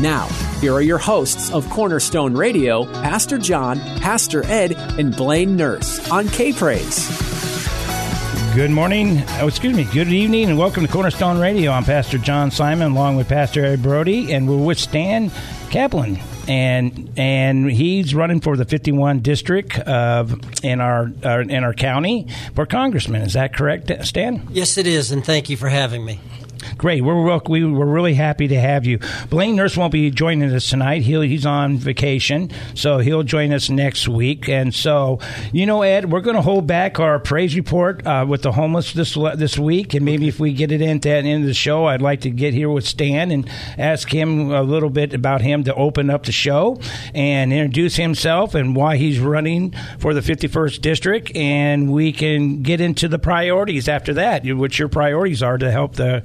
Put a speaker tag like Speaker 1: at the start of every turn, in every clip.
Speaker 1: Now, here are your hosts of Cornerstone Radio, Pastor John, Pastor Ed, and Blaine Nurse on K Praise.
Speaker 2: Good morning, oh, excuse me, good evening, and welcome to Cornerstone Radio. I'm Pastor John Simon, along with Pastor Ed Brody, and we're with Stan Caplan, and and he's running for the 51 district of in our, our in our county for congressman. Is that correct, Stan?
Speaker 3: Yes, it is, and thank you for having me.
Speaker 2: Great. We're real, we, we're really happy to have you. Blaine Nurse won't be joining us tonight. He'll, he's on vacation, so he'll join us next week. And so, you know, Ed, we're going to hold back our praise report uh, with the homeless this this week, and maybe if we get it into the end of the show, I'd like to get here with Stan and ask him a little bit about him to open up the show and introduce himself and why he's running for the 51st district, and we can get into the priorities after that, what your priorities are to help the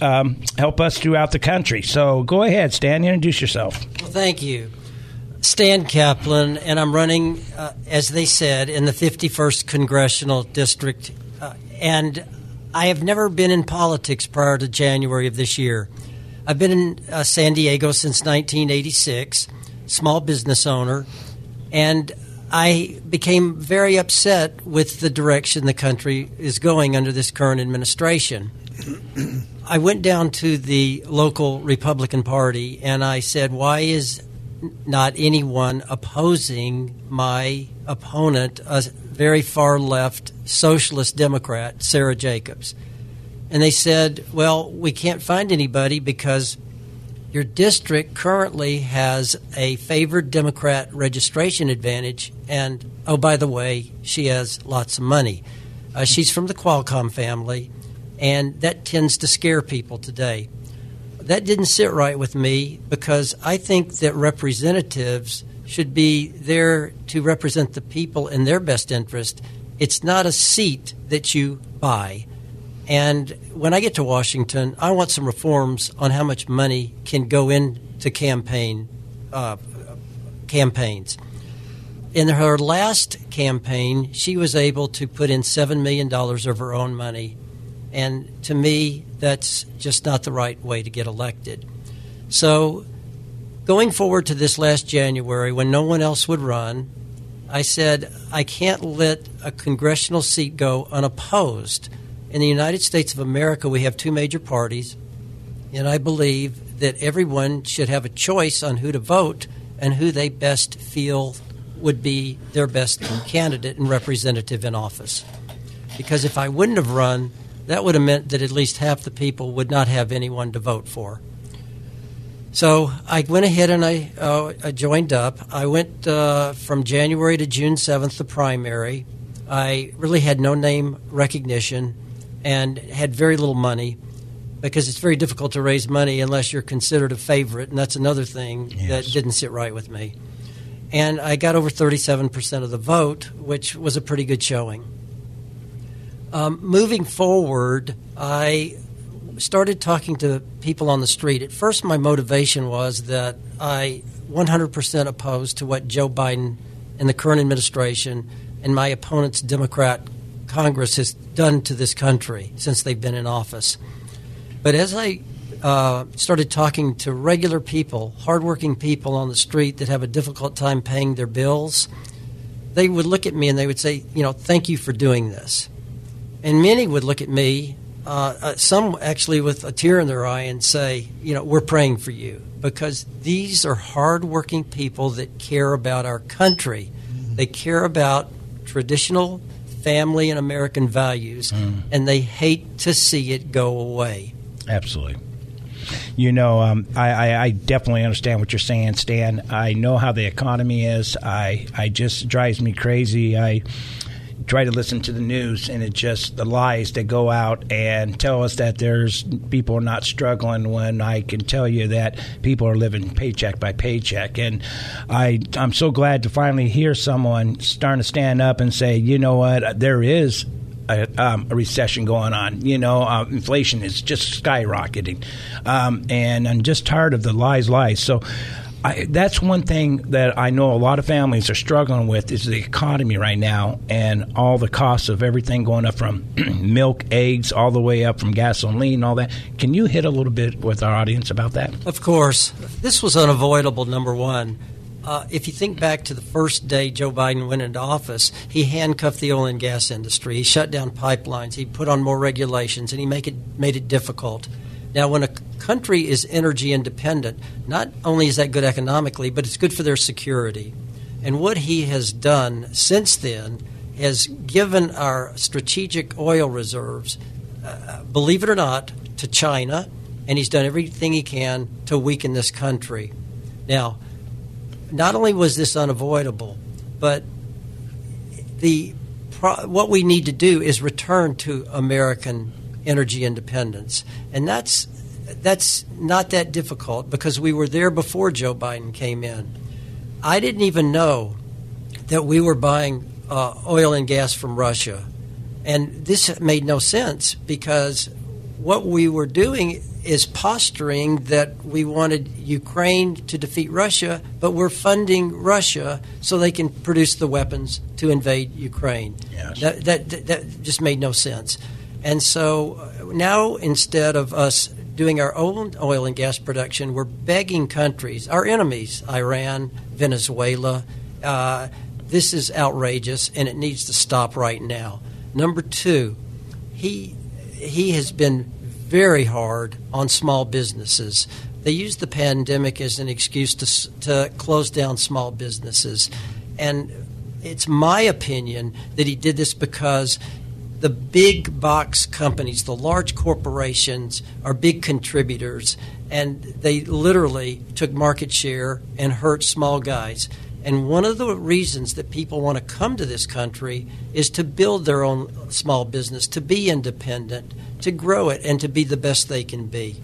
Speaker 2: um, help us throughout the country. So go ahead, Stan, introduce yourself.
Speaker 3: Well, thank you. Stan Caplan, and I'm running, uh, as they said, in the 51st Congressional District. Uh, and I have never been in politics prior to January of this year. I've been in uh, San Diego since 1986, small business owner, and I became very upset with the direction the country is going under this current administration. I went down to the local Republican Party and I said, why is not anyone opposing my opponent, a very far left socialist Democrat, Sara Jacobs? And they said, well, we can't find anybody because your district currently has a favored Democrat registration advantage. And oh, by the way, she has lots of money. Uh, she's from the Qualcomm family and that tends to scare people today. That didn't sit right with me because I think that representatives should be there to represent the people in their best interest. It's not a seat that you buy. And when I get to Washington, I want some reforms on how much money can go into campaign uh, campaigns. In her last campaign, she was able to put in $7 million of her own money and to me, that's just not the right way to get elected. So, going forward to this last January, when no one else would run, I said, I can't let a congressional seat go unopposed. In the United States of America, we have two major parties, and I believe that everyone should have a choice on who to vote and who they best feel would be their best candidate and representative in office. Because if I wouldn't have run, that would have meant that at least half the people would not have anyone to vote for. So I went ahead and I, uh, I joined up. I went uh, from January to June 7th, the primary. I really had no name recognition and had very little money because it's very difficult to raise money unless you're considered a favorite, and that's another thing yes. that didn't sit right with me. And I got over 37% of the vote, which was a pretty good showing. Um, moving forward, I started talking to people on the street. At first, my motivation was that I 100% opposed to what Joe Biden and the current administration and my opponent's Democrat Congress has done to this country since they've been in office. But as I uh, started talking to regular people, hardworking people on the street that have a difficult time paying their bills, they would look at me and they would say, you know, thank you for doing this. And many would look at me uh, uh, some actually with a tear in their eye and say, you know, we're praying for you because these are hardworking people that care about our country. They care about traditional family and American values, mm. and they hate to see it go away.
Speaker 2: Absolutely. You know, um, I, I, I, definitely understand what you're saying, Stan. I know how the economy is. I, I just drives me crazy. I try to listen to the news, and it just the lies that go out and tell us that there's people are not struggling when I can tell you that people are living paycheck by paycheck. And I I'm so glad to finally hear someone starting to stand up and say, you know what, there is a, um, a, recession going on. You know, uh, inflation is just skyrocketing, um, and I'm just tired of the lies, lies. So I, that's one thing that I know a lot of families are struggling with is the economy right now and all the costs of everything going up from milk, eggs, all the way up from gasoline and all that. Can you hit a little bit with our audience about that?
Speaker 3: Of course. This was unavoidable, number one. Uh, if you think back to the first day Joe Biden went into office, he handcuffed the oil and gas industry. He shut down pipelines. He put on more regulations, and he make it, made it difficult. Now, when a country is energy independent, not only is that good economically, but it's good for their security. And what he has done since then has given our strategic oil reserves, uh, believe it or not, to China, and he's done everything he can to weaken this country. Now, not only was this unavoidable, but the what we need to do is return to American energy independence, and that's that's not that difficult because we were there before Joe Biden came in. I didn't even know that we were buying uh, oil and gas from Russia. And this made no sense because what we were doing is posturing that we wanted Ukraine to defeat Russia, but we're funding Russia so they can produce the weapons to invade Ukraine.
Speaker 2: Yes.
Speaker 3: That, that, that just made no sense. And so now instead of us doing our own oil and gas production, we're begging countries, our enemies, Iran, Venezuela. Uh, this is outrageous, and it needs to stop right now. Number two, he he has been very hard on small businesses. They use the pandemic as an excuse to to close down small businesses, and it's my opinion that he did this because the big box companies, the large corporations, are big contributors, and they literally took market share and hurt small guys. And one of the reasons that people want to come to this country is to build their own small business, to be independent, to grow it, and to be the best they can be.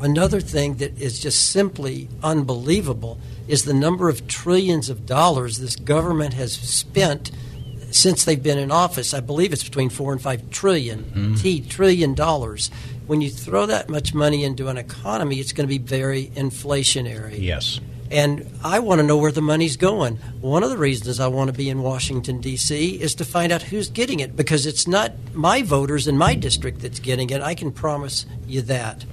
Speaker 3: Another thing that is just simply unbelievable is the number of trillions of dollars this government has spent since they've been in office. I believe it's between four and five trillion, mm-hmm. T trillion dollars. When you throw that much money into an economy, it's going to be very inflationary.
Speaker 2: Yes.
Speaker 3: And I want to know where the money's going. One of the reasons I want to be in Washington, D.C., is to find out who's getting it because it's not my voters in my district that's getting it. I can promise you that.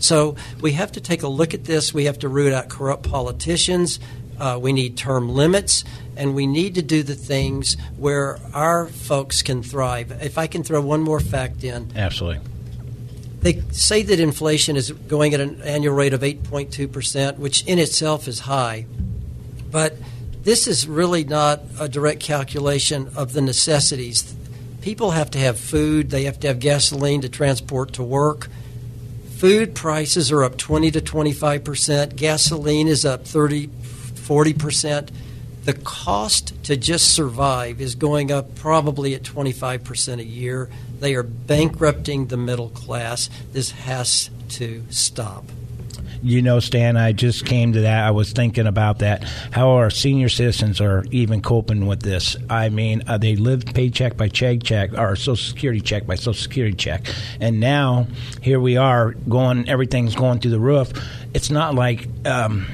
Speaker 3: So we have to take a look at this. We have to root out corrupt politicians. Uh, we need term limits, and we need to do the things where our folks can thrive. If I can throw one more fact in.
Speaker 2: Absolutely.
Speaker 3: They say that inflation is going at an annual rate of 8.2%, which in itself is high. But this is really not a direct calculation of the necessities. People have to have food, they have to have gasoline to transport to work. Food prices are up 20 to 25%, gasoline is up 30 40%. The cost to just survive is going up probably at 25% a year. They are bankrupting the middle class. This has to stop.
Speaker 2: You know, Stan, I just came to that. I was thinking about that. How our senior citizens are even coping with this. I mean, uh, they live paycheck by check, check, or Social Security check by Social Security check, and now here we are going. Everything's going through the roof. It's not like. Um,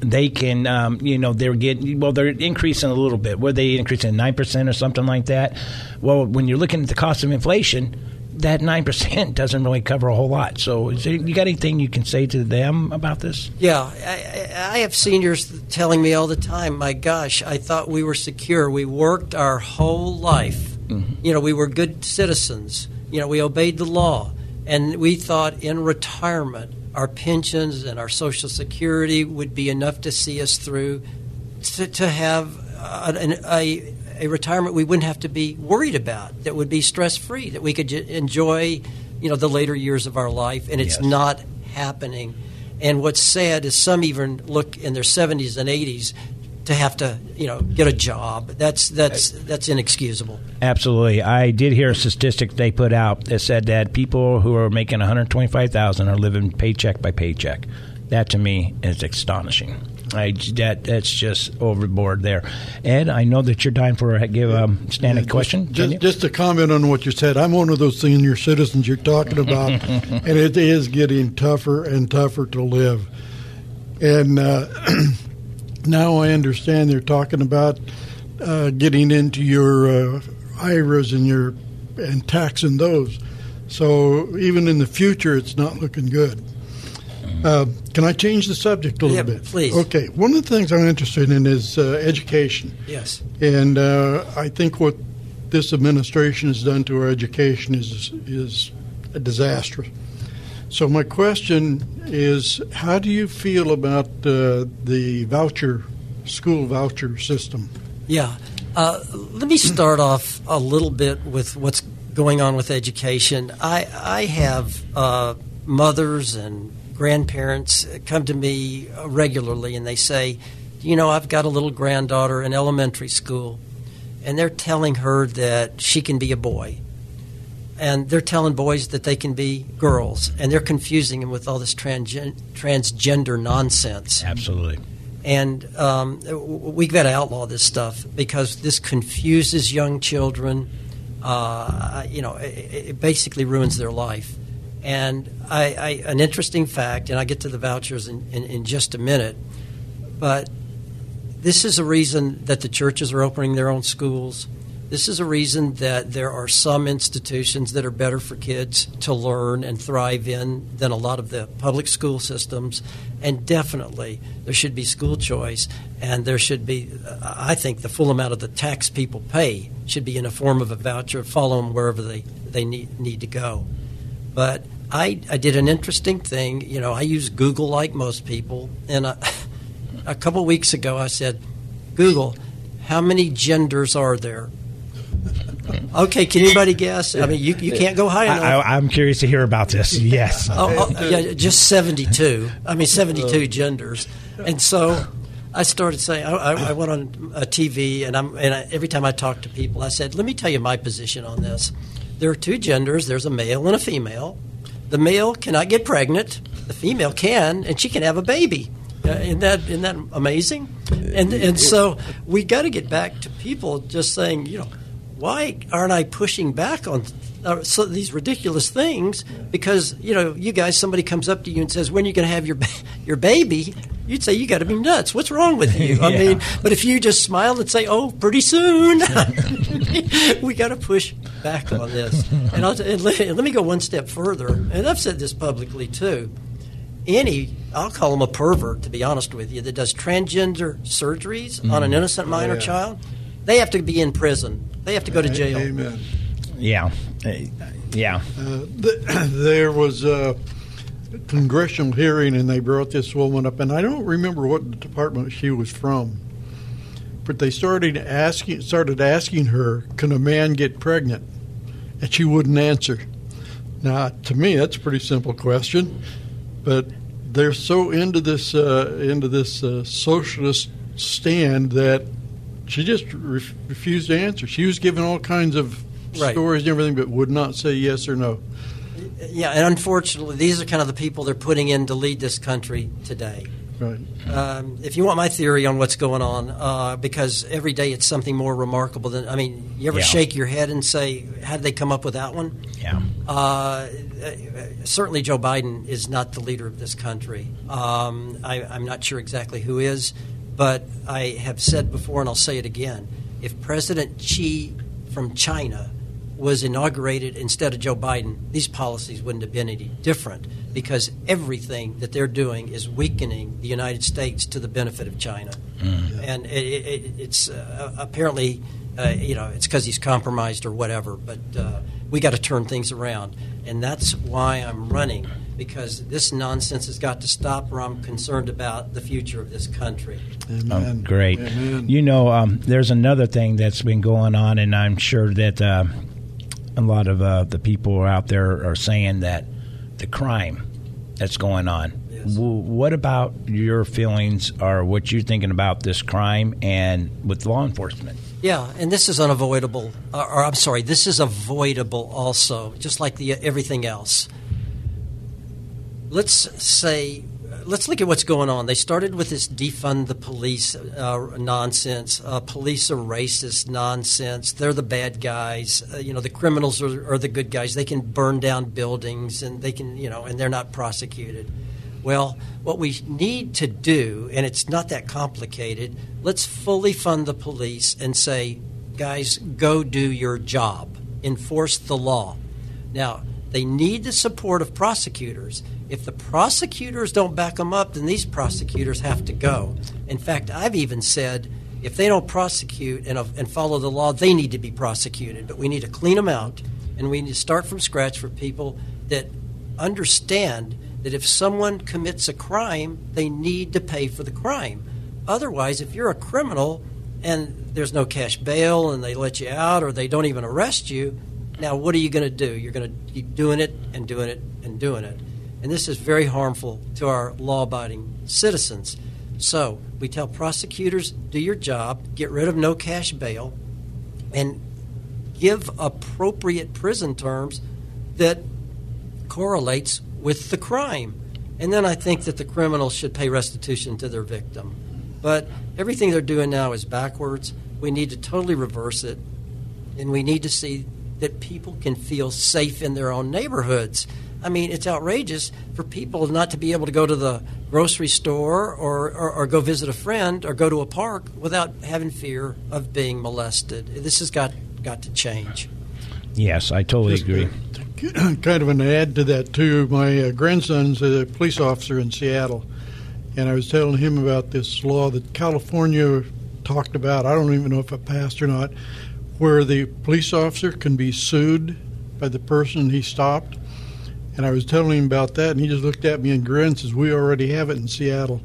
Speaker 2: they can, um, you know, they're getting, well, they're increasing a little bit. Were they increasing 9% or something like that? Well, when you're looking at the cost of inflation, that 9% doesn't really cover a whole lot. So, there, you got anything you can say to them about this?
Speaker 3: Yeah, I, I, have seniors telling me all the time, my gosh, I thought we were secure. We worked our whole life. Mm-hmm. You know, we were good citizens You know, we obeyed the law, and we thought in retirement our pensions and our Social Security would be enough to see us through to, to have a, a, a, retirement we wouldn't have to be worried about, that would be stress free, that we could enjoy, you know, the later years of our life, and it's yes. not happening. And what's sad is some even look in their 70s and 80s to have to you know get a job. That's that's that's inexcusable.
Speaker 2: Absolutely, I did hear a statistic they put out that said that people who are making one hundred twenty five thousand are living paycheck by paycheck. That to me is astonishing. I, that that's just overboard there. Ed, I know that you're dying for a give a um, standing yeah, question.
Speaker 4: Just, just, to comment on what you said, I'm one of those senior citizens you're talking about, and it is getting tougher and tougher to live. And uh, now I understand they're talking about uh, getting into your uh, IRAs and your and taxing those. So even in the future, it's not looking good. Uh, can I change the subject a little
Speaker 3: yeah,
Speaker 4: bit?
Speaker 3: Please.
Speaker 4: Okay. One of the things I'm interested in is uh, education.
Speaker 3: Yes.
Speaker 4: And uh, I think what this administration has done to our education is is a disaster. So my question is, how do you feel about uh, the voucher school voucher system?
Speaker 3: Yeah. Uh, let me start off a little bit with what's going on with education. I, I have uh, mothers and grandparents come to me regularly and they say, you know, I've got a little granddaughter in elementary school, and they're telling her that she can be a boy. And they're telling boys that they can be girls, and they're confusing them with all this transgen- transgender nonsense.
Speaker 2: Absolutely.
Speaker 3: And um, we've got to outlaw this stuff because this confuses young children. Uh, you know, it, it basically ruins their life. And I, I, an interesting fact, and I get to the vouchers in, in, in just a minute, but this is a reason that the churches are opening their own schools. This is a reason that there are some institutions that are better for kids to learn and thrive in than a lot of the public school systems. And definitely, there should be school choice, and there should be, I think, the full amount of the tax people pay should be in a form of a voucher, follow them wherever they, they need, need to go. But I, I did an interesting thing. You know, I use Google like most people. And a couple weeks ago, I said, Google, how many genders are there? Okay, can anybody guess? I mean, you, you can't go high enough.
Speaker 2: I, am curious to hear about this. Yes.
Speaker 3: oh, oh, yeah, just 72. I mean, 72 genders. And so I started saying, I, I went on a TV, and, I'm, and I, every time I talked to people, I said, let me tell you my position on this there are two genders there's a male and a female. The male cannot get pregnant, the female can, and she can have a baby. Uh, isn't that isn't that amazing? And and so we got to get back to people just saying, you know, why aren't I pushing back on uh, so these ridiculous things? Because you know, you guys, somebody comes up to you and says, "When are you going to have your your baby?" you'd say you got to be nuts. What's wrong with you? I mean, but if you just smile and say, "Oh, pretty soon," we got to push back on this. And, and let, let, me go one step further. And I've said this publicly too. Any, I'll call him a pervert, to be honest with you, that does transgender surgeries mm. on an innocent minor oh, yeah. child, they have to be in prison. They have to go to jail.
Speaker 4: Amen.
Speaker 2: Yeah, yeah.
Speaker 4: Uh, there was. a congressional hearing and they brought this woman up, and I don't remember what department she was from, but they started asking started asking her, "Can a man get pregnant?" And she wouldn't answer. Now, to me, that's a pretty simple question, but they're so into this uh, into this uh, socialist stand that she just re- refused to answer. She was given all kinds of right. stories and everything, but would not say yes or no
Speaker 3: yeah, and unfortunately, these are kind of the people they're putting in to lead this country today.
Speaker 4: Right.
Speaker 3: Um, if you want my theory on what's going on, uh, because every day it's something more remarkable than I mean, you ever yeah. shake your head and say, "How did they come up with that one?"
Speaker 2: Yeah.
Speaker 3: Uh, certainly, Joe Biden is not the leader of this country. Um, I, I'm not sure exactly who is, but I have said before, and I'll say it again: if President Xi from China was inaugurated instead of Joe Biden, these policies wouldn't have been any different because everything that they're doing is weakening the United States to the benefit of China. Mm. And it, it, it's uh, apparently, uh, you know, it's because he's compromised or whatever. But uh, we got to turn things around. And that's why I'm running, because this nonsense has got to stop, or I'm concerned about the future of this country.
Speaker 4: Amen.
Speaker 2: Um, great.
Speaker 4: Amen.
Speaker 2: You know, um, there's another thing that's been going on, and I'm sure that uh, a lot of uh, the people out there are saying that the crime that's going on.
Speaker 3: Yes.
Speaker 2: W- what about your feelings or what you're thinking about this crime and with law enforcement?
Speaker 3: Yeah, and this is unavoidable. Or, or I'm sorry, this is avoidable also, just like the everything else. Let's say, let's look at what's going on. They started with this defund the police uh, nonsense. Uh, police are racist nonsense. They're the bad guys. Uh, you know, the criminals are, are the good guys. They can burn down buildings and they can, you know, and they're not prosecuted. Well, what we need to do, and it's not that complicated, let's fully fund the police and say, guys, go do your job, enforce the law. Now, they need the support of prosecutors. If the prosecutors don't back them up, then these prosecutors have to go. In fact, I've even said if they don't prosecute and, uh, and follow the law, they need to be prosecuted. But we need to clean them out, and we need to start from scratch for people that understand that if someone commits a crime, they need to pay for the crime. Otherwise, if you're a criminal and there's no cash bail and they let you out or they don't even arrest you, now what are you going to do? You're going to keep doing it and doing it and doing it. And this is very harmful to our law abiding citizens. So we tell prosecutors do your job, get rid of no cash bail, and give appropriate prison terms that correlates with the crime. And then I think that the criminals should pay restitution to their victim. But everything they're doing now is backwards. We need to totally reverse it. And we need to see that people can feel safe in their own neighborhoods. I mean, it's outrageous for people not to be able to go to the grocery store or, or, or go visit a friend or go to a park without having fear of being molested. This has got, got to change.
Speaker 2: Yes, I totally
Speaker 4: Just,
Speaker 2: agree.
Speaker 4: uh, kind of an add to that too. My uh, grandson's a police officer in Seattle, and I was telling him about this law that California talked about. I don't even know if it passed or not, where the police officer can be sued by the person he stopped. And I was telling him about that, and he just looked at me and grinned, and says, "We already have it in Seattle."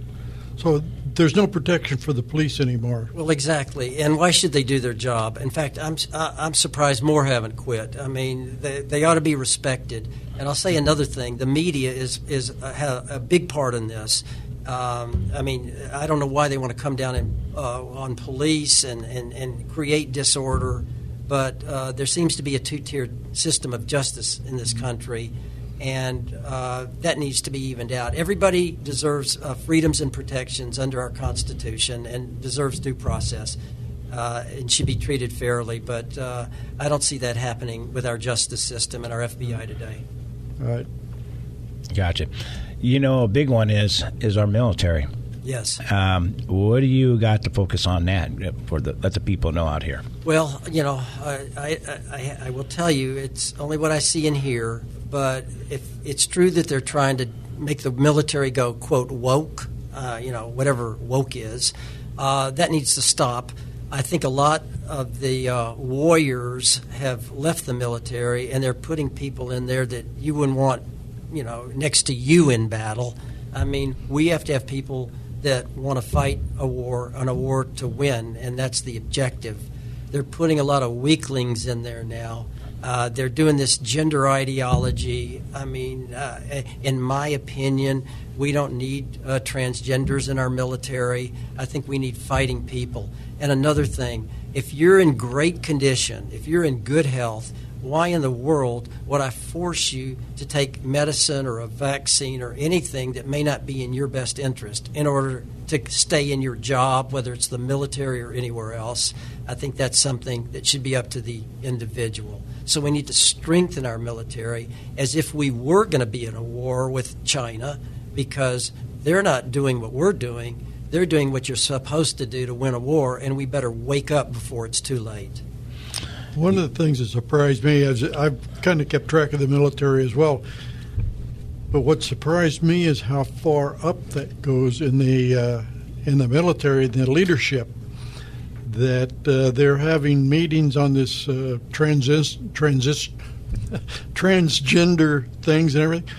Speaker 4: So there's no protection for the police anymore.
Speaker 3: Well, exactly. And why should they do their job? In fact, I'm I'm surprised more haven't quit. I mean, they, they ought to be respected. And I'll say another thing: the media is is a, a big part in this. Um, I mean, I don't know why they want to come down and, uh, on police and, and, and create disorder, but uh, there seems to be a two tiered system of justice in this country and uh, that needs to be evened out. Everybody deserves uh, freedoms and protections under our Constitution and deserves due process uh, and should be treated fairly. But uh, I don't see that happening with our justice system and our FBI today.
Speaker 4: All right.
Speaker 2: Gotcha. You know, a big one is is our military.
Speaker 3: Yes.
Speaker 2: Um, what do you got to focus on that for the let the people know out here?
Speaker 3: Well, you know, I, I, I, I will tell you, it's only what I see and hear. But if it's true that they're trying to make the military go quote woke, uh, you know, whatever woke is, uh, that needs to stop. I think a lot of the uh, warriors have left the military, and they're putting people in there that you wouldn't want, you know, next to you in battle. I mean, we have to have people that want to fight a war on a war to win, and that's the objective. They're putting a lot of weaklings in there now. Uh, they're doing this gender ideology. I mean, uh, in my opinion, we don't need uh, transgenders in our military. I think we need fighting people. And another thing, if you're in great condition, if you're in good health, why in the world would I force you to take medicine or a vaccine or anything that may not be in your best interest in order to stay in your job, whether it's the military or anywhere else? I think that's something that should be up to the individual. So we need to strengthen our military as if we were going to be in a war with China because they're not doing what we're doing. They're doing what you're supposed to do to win a war, and we better wake up before it's too late.
Speaker 4: One of the things that surprised me is I've kind of kept track of the military as well. But what surprised me is how far up that goes in the uh, in the military, the leadership. That uh, they're having meetings on this uh, transis, transis, transgender things and everything,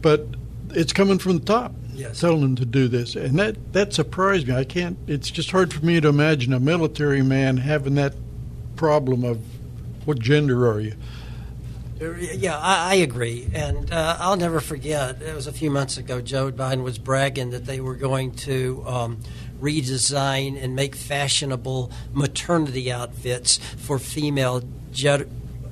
Speaker 4: but it's coming from the top.
Speaker 3: Yes.
Speaker 4: Telling them to do this, and that that surprised me. I can't. It's just hard for me to imagine a military man having that problem of what gender are you.
Speaker 3: Yeah, I, I agree, and uh, I'll never forget. It was a few months ago. Joe Biden was bragging that they were going to um, redesign and make fashionable maternity outfits for female jet,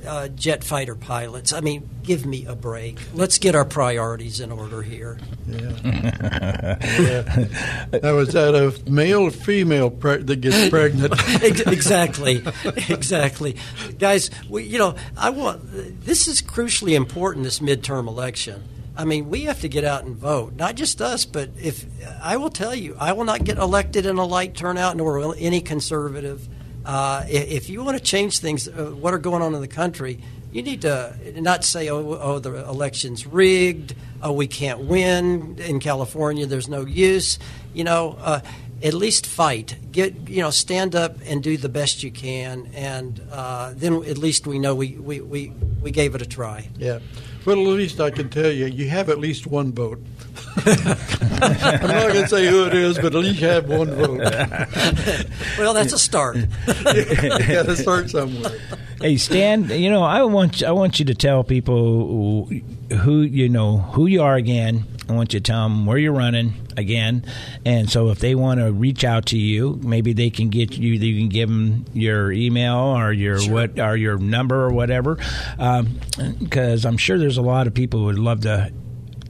Speaker 3: uh, jet fighter pilots. I mean, give me a break. Let's get our priorities in order here.
Speaker 4: Yeah. yeah. Now, was that a male or female pre- that gets pregnant?
Speaker 3: exactly, exactly, guys. We, you know, I want this is crucially important. This midterm election. I mean, we have to get out and vote. Not just us, but if I will tell you, I will not get elected in a light turnout, nor will any conservative. Uh, if you want to change things, uh, what are going on in the country, you need to not say, oh, oh, the election's rigged, oh, we can't win in California, there's no use. You know, uh, at least fight. Get you know, stand up and do the best you can, and uh, then at least we know we, we, we, we gave it a try.
Speaker 4: Yeah. Well, at least I can tell you, you have at least one vote. I'm not going to say who it is, but at least you have one vote.
Speaker 3: well, that's a start. you
Speaker 4: got to start somewhere.
Speaker 2: Hey, Stan. You know, I want I want you to tell people who you know who you are again. I want you to tell them where you're running again, and so if they want to reach out to you, maybe they can get you. You can give them your email or your
Speaker 3: Sure.
Speaker 2: what or your number or whatever, um, because I'm sure there's a lot of people who would love to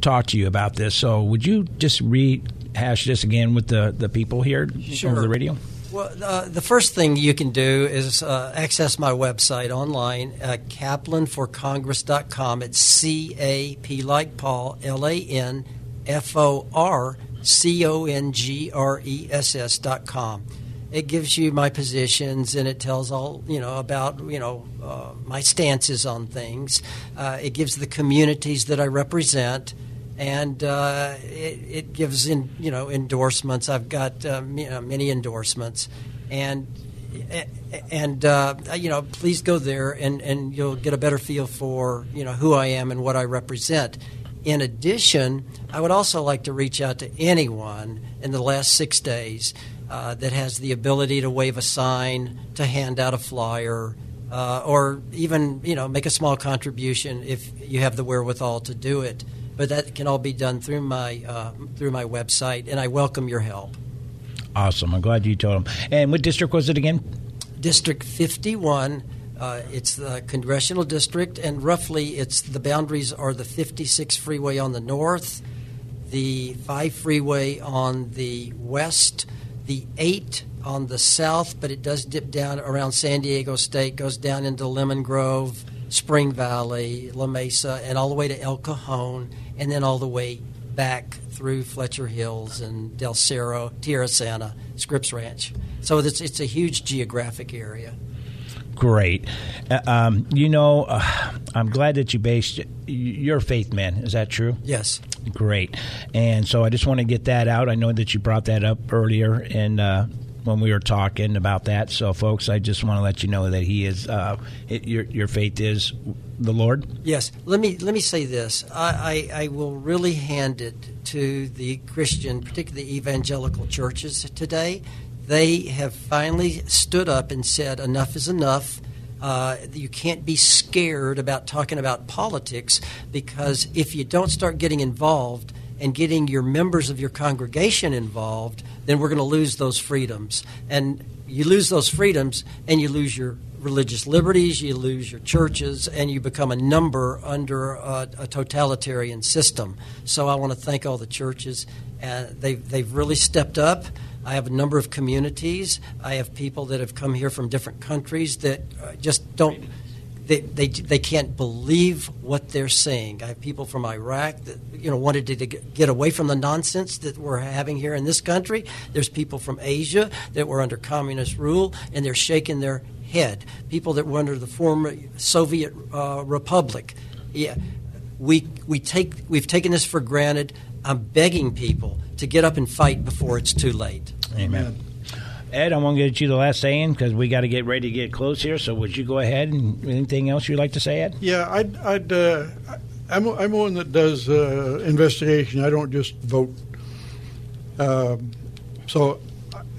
Speaker 2: talk to you about this. So would you just rehash this again with the the people here
Speaker 3: Sure.
Speaker 2: over the radio?
Speaker 3: Well, uh, the first thing you can do is uh, access my website online, uh, caplanforcongress.com. It's C A P like Paul, L A N F O R C O N G R E S S dot com. It gives you my positions and it tells all you know about you know uh, my stances on things. Uh, it gives the communities that I represent and uh, it, it gives in you know endorsements. I've got um, you know, many endorsements, and and uh, you know please go there and, and you'll get a better feel for you know who I am and what I represent. In addition, I would also like to reach out to anyone in the last six days uh, that has the ability to wave a sign, to hand out a flyer, uh, or even you know make a small contribution if you have the wherewithal to do it. But that can all be done through my uh, through my website, and I welcome your help.
Speaker 2: Awesome. I'm glad you told them. And what district was it again?
Speaker 3: District 51. Uh, it's the congressional district, and roughly, it's the boundaries are the 56 freeway on the north, the 5 freeway on the west, the 8 on the south, but it does dip down around San Diego State, goes down into Lemon Grove, Spring Valley, La Mesa, and all the way to El Cajon, and then all the way back through Fletcher Hills and Del Cerro, Tierrasanta, Scripps Ranch. So it's, it's a huge geographic area.
Speaker 2: Great. Uh, um, you know, uh, I'm glad that you based your faith man. Is that true?
Speaker 3: Yes.
Speaker 2: Great. And so I just want to get that out. I know that you brought that up earlier and uh, when we were talking about that. So, folks, I just want to let you know that he is uh, it, your your faith is the Lord.
Speaker 3: Yes. Let me let me say this. I, I, I will really hand it to the Christian, particularly evangelical churches today. They have finally stood up and said enough is enough. Uh, you can't be scared about talking about politics because if you don't start getting involved and getting your members of your congregation involved, then we're going to lose those freedoms. And you lose those freedoms and you lose your religious liberties, you lose your churches, and you become a number under a, a totalitarian system. So I want to thank all the churches. Uh, they've, they've really stepped up. I have a number of communities. I have people that have come here from different countries that uh, just don't. They, they, they can't believe what they're seeing. I have people from Iraq that you know wanted to get away from the nonsense that we're having here in this country. There's people from Asia that were under communist rule and they're shaking their head. People that were under the former Soviet uh, republic. Yeah, we we take we've taken this for granted. I'm begging people to get up and fight before it's too late.
Speaker 2: Amen. Ed, I want to get you the last saying because we got to get ready to get close here. So would you go ahead and anything else you'd like to say, Ed?
Speaker 4: Yeah, I'd. I'd uh, I'm, I'm one that does uh, investigation. I don't just vote. Um, so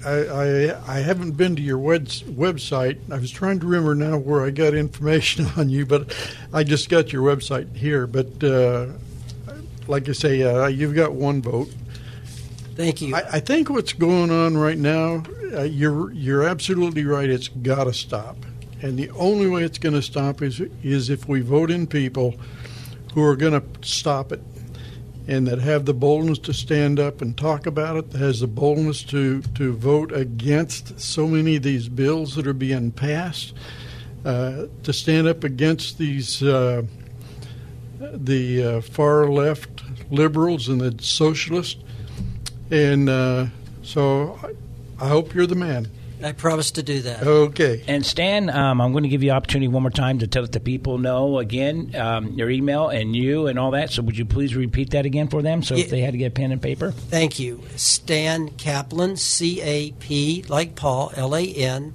Speaker 4: I, I, I haven't been to your web, website. I was trying to remember now where I got information on you, but I just got your website here. But uh, like I say, uh, you've got one vote.
Speaker 3: Thank you.
Speaker 4: I, I think what's going on right now, uh, you're you're absolutely right. It's got to stop, and the only way it's going to stop is is if we vote in people who are going to stop it and that have the boldness to stand up and talk about it, that has the boldness to, to vote against so many of these bills that are being passed, uh, to stand up against these uh, the uh, far left liberals and the socialists. And uh, so I hope you're the man.
Speaker 3: I promise to do that.
Speaker 4: Okay.
Speaker 2: And Stan, um, I'm going to give you opportunity one more time to tell the people know again um, your email and you and all that. So would you please repeat that again for them? So
Speaker 3: Yeah.
Speaker 2: if they had to get pen and paper.
Speaker 3: Thank you. Stan Caplan, C A P, like Paul, L A N.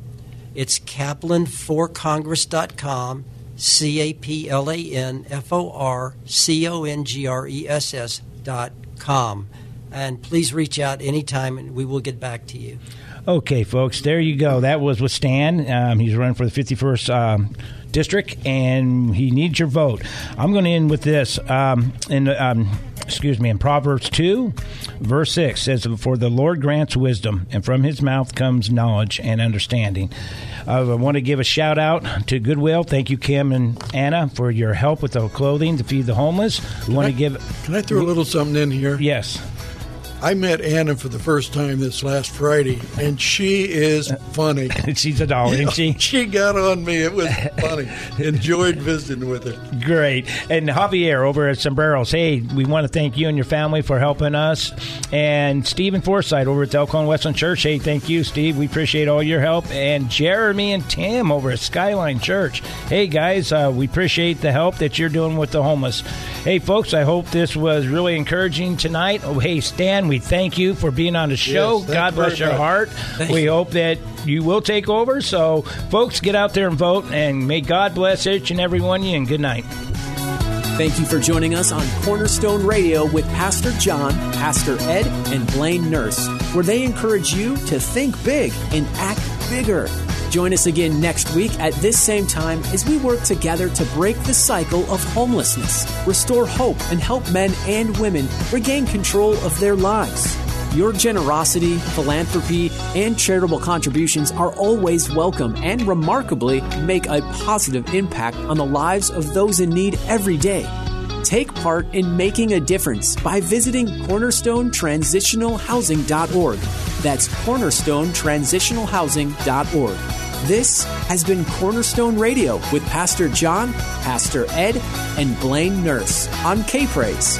Speaker 3: It's caplan caplanforcongress.com, C A P L A N F O R C O N G R E S S dot com. And please reach out anytime and we will get back to you.
Speaker 2: Okay, folks, there you go. That was with Stan. Um, he's running for the 51st um, district, and he needs your vote. I'm going to end with this. Um, in um, excuse me, in Proverbs 2, verse 6 says, "For the Lord grants wisdom, and from His mouth comes knowledge and understanding." Uh, I want to give a shout out to Goodwill. Thank you, Kim and Anna, for your help with the clothing to feed the homeless. We want to give
Speaker 4: Can I throw a little something in here?
Speaker 2: yes.
Speaker 4: I met Anna for the first time this last Friday, and she is funny.
Speaker 2: She's a doll, isn't she?
Speaker 4: She got on me. It was funny. Enjoyed visiting with her.
Speaker 2: Great. And Javier over at Sombreros, hey, we want to thank you and your family for helping us. And Stephen Forsythe over at Elkhorn Westland Church, hey, thank you, Steve. We appreciate all your help. And Jeremy and Tim over at Skyline Church, hey, guys, uh, we appreciate the help that you're doing with the homeless. Hey, folks, I hope this was really encouraging tonight. Oh, hey, Stan, we thank you for being on the show.
Speaker 4: Yes,
Speaker 2: God bless your
Speaker 4: much.
Speaker 2: heart. we hope that you will take over. So, folks, get out there and vote. And may God bless each and every one of you. And good night.
Speaker 1: Thank you for joining us on Cornerstone Radio with Pastor John, Pastor Ed, and Blaine Nurse, where they encourage you to think big and act bigger. Join us again next week at this same time as we work together to break the cycle of homelessness, restore hope, and help men and women regain control of their lives. Your generosity, philanthropy, and charitable contributions are always welcome and remarkably make a positive impact on the lives of those in need every day. Take part in making a difference by visiting cornerstonetransitionalhousing.org. That's cornerstonetransitionalhousing.org. This has been Cornerstone Radio with Pastor John, Pastor Ed, and Blaine Nurse on K Praise.